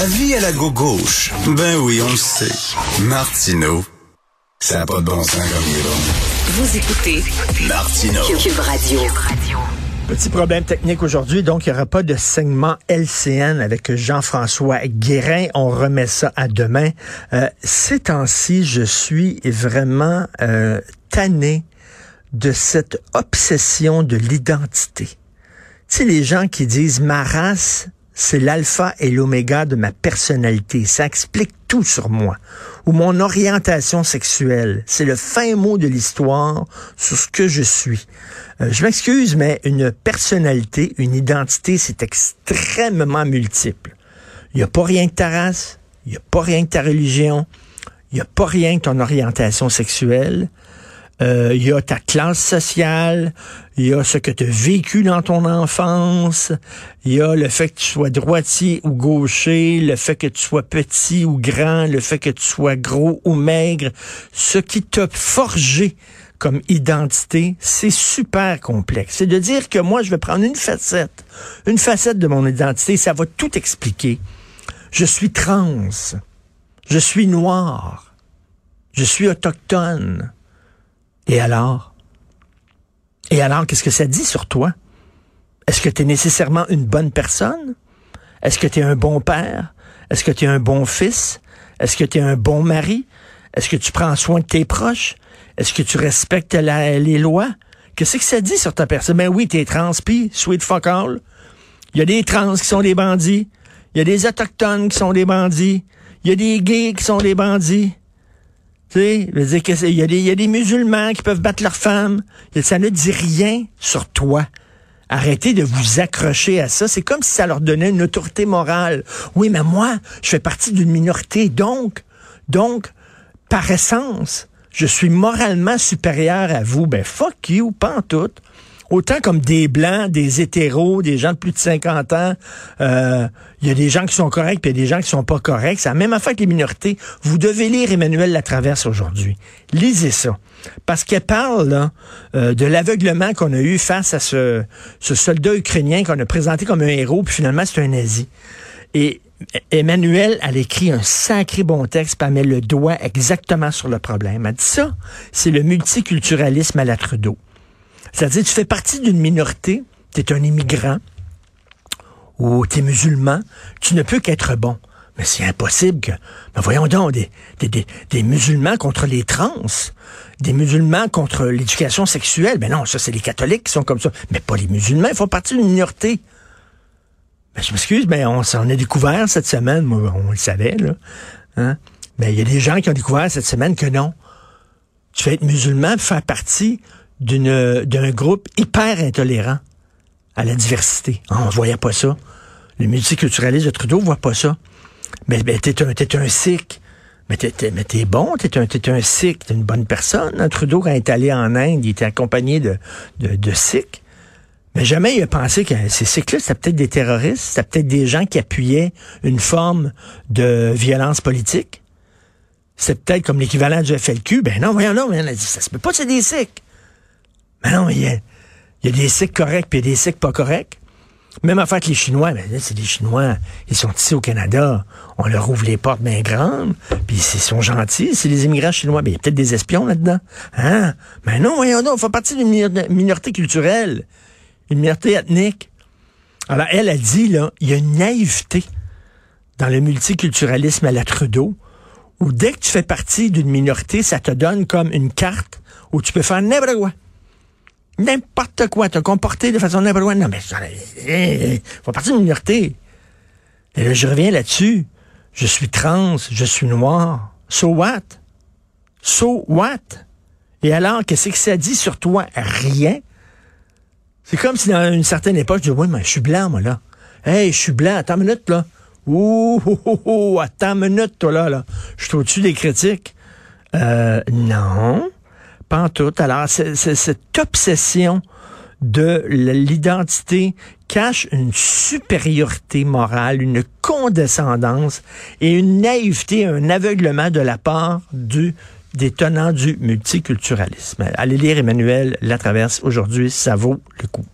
Avis à la gauche. Ben oui, on le sait. Martineau, ça n'a pas de bon sens comme il est bon. Vous écoutez Martineau. Cube Radio. Petit problème technique aujourd'hui, donc il n'y aura pas de segment LCN avec Jean-François Guérin. On remet ça à demain. Euh, ces temps-ci, je suis vraiment euh, tanné de cette obsession de l'identité. Tu sais, les gens qui disent ma race, c'est l'alpha et l'oméga de ma personnalité. Ça explique tout sur moi. Ou mon orientation sexuelle. C'est le fin mot de l'histoire sur ce que je suis. Euh, je m'excuse, mais une personnalité, une identité, c'est extrêmement multiple. Il n'y a pas rien que ta race, il n'y a pas rien que ta religion, il n'y a pas rien que ton orientation sexuelle. Euh, il y a ta classe sociale, il y a ce que tu as vécu dans ton enfance, il y a le fait que tu sois droitier ou gaucher, le fait que tu sois petit ou grand, le fait que tu sois gros ou maigre, ce qui t'a forgé comme identité, c'est super complexe. C'est de dire que moi, je vais prendre une facette, une facette de mon identité, ça va tout expliquer. Je suis trans, je suis noir, je suis autochtone, et alors? Et alors, qu'est-ce que ça dit sur toi? Est-ce que tu es nécessairement une bonne personne? Est-ce que tu es un bon père? Est-ce que tu es un bon fils? Est-ce que tu es un bon mari? Est-ce que tu prends soin de tes proches? Est-ce que tu respectes les lois? Qu'est-ce que ça dit sur ta personne? Ben oui, t'es trans, pis sweet fuck all. Il y a des trans qui sont des bandits. Il y a des autochtones qui sont des bandits. Il y a des gays qui sont des bandits. Tu sais, il y, a des, y a des musulmans qui peuvent battre leurs femmes. Ça ne dit rien sur toi. Arrêtez de vous accrocher à ça. C'est comme si ça leur donnait une autorité morale. Oui, mais moi, je fais partie d'une minorité. Donc, donc, par essence, je suis moralement supérieur à vous. Ben, fuck you, pas en tout autant comme des blancs, des hétéros, des gens de plus de 50 ans, il euh, y a des gens qui sont corrects, puis des gens qui sont pas corrects. C'est la même affaire que les minorités. Vous devez lire Emmanuel Latraverse aujourd'hui. Lisez ça. Parce qu'elle parle euh, de l'aveuglement qu'on a eu face à ce, ce soldat ukrainien qu'on a présenté comme un héros, puis finalement c'est un nazi. Et Emmanuel, elle écrit un sacré bon texte, puis elle met le doigt exactement sur le problème. Elle dit ça, c'est le multiculturalisme à la Trudeau. C'est-à-dire, tu fais partie d'une minorité, tu es un immigrant ou tu es musulman, tu ne peux qu'être bon. Mais c'est impossible que... Mais voyons donc, des, des, des, musulmans contre les trans, des musulmans contre l'éducation sexuelle. Ben non, ça, c'est les catholiques qui sont comme ça. Mais pas les musulmans, ils font partie d'une minorité. Ben, je m'excuse, mais on s'en a découvert cette semaine, moi, on le savait, là. Hein? Mais il y a des gens qui ont découvert cette semaine que non. Tu fais être musulman, faire partie d'une d'un groupe hyper intolérant à la diversité. Ah, on ne voyait pas ça. Le multiculturalisme de Trudeau ne voit pas ça. Mais, mais t'es un, es un sikh. Mais t'es, mais t'es bon, t'es un, t'es un sikh, t'es une bonne personne. Hein. Trudeau, quand il est allé en Inde, il était accompagné de, de, de sikhs. Mais jamais il a pensé que ces sikhs-là, c'était peut-être des terroristes, c'était peut-être des gens qui appuyaient une forme de violence politique. C'est peut-être comme l'équivalent du FLQ. Ben non, voyons, non, ça se peut pas, c'est des sikhs. Mais non, il y a, des cycles corrects puis y a des cycles pas corrects. Même affaire que les Chinois, ben c'est des Chinois, ils sont ici au Canada, on leur ouvre les portes bien grandes, puis ils sont gentils, c'est les immigrants chinois, ben il y a peut-être des espions là-dedans. Hein? Mais non, voyons donc, on fait partie d'une minorité culturelle, une minorité ethnique. Alors elle a dit, là, il y a une naïveté dans le multiculturalisme à la Trudeau, où dès que tu fais partie d'une minorité, ça te donne comme une carte où tu peux faire n'importe quoi n'importe quoi, te comporter de façon n'importe quoi. Non, mais il faut partir d'une minorité. Et là, je reviens là-dessus. Je suis trans, je suis noir. So what? So what? Et alors, qu'est-ce que ça dit sur toi? Rien. C'est comme si dans une certaine époque, je dis, oui, mais je suis blanc, moi, là. Hey, je suis blanc, attends une minute, là. Ouh, oh, oh, oh, attends une minute, toi, là, là. Je suis au-dessus des critiques. Euh, non. Pas en tout. Alors, cette obsession de l'identité cache une supériorité morale, une condescendance et une naïveté, un aveuglement de la part du des tenants du multiculturalisme. Allez lire Emmanuel Latraverse aujourd'hui, ça vaut le coup.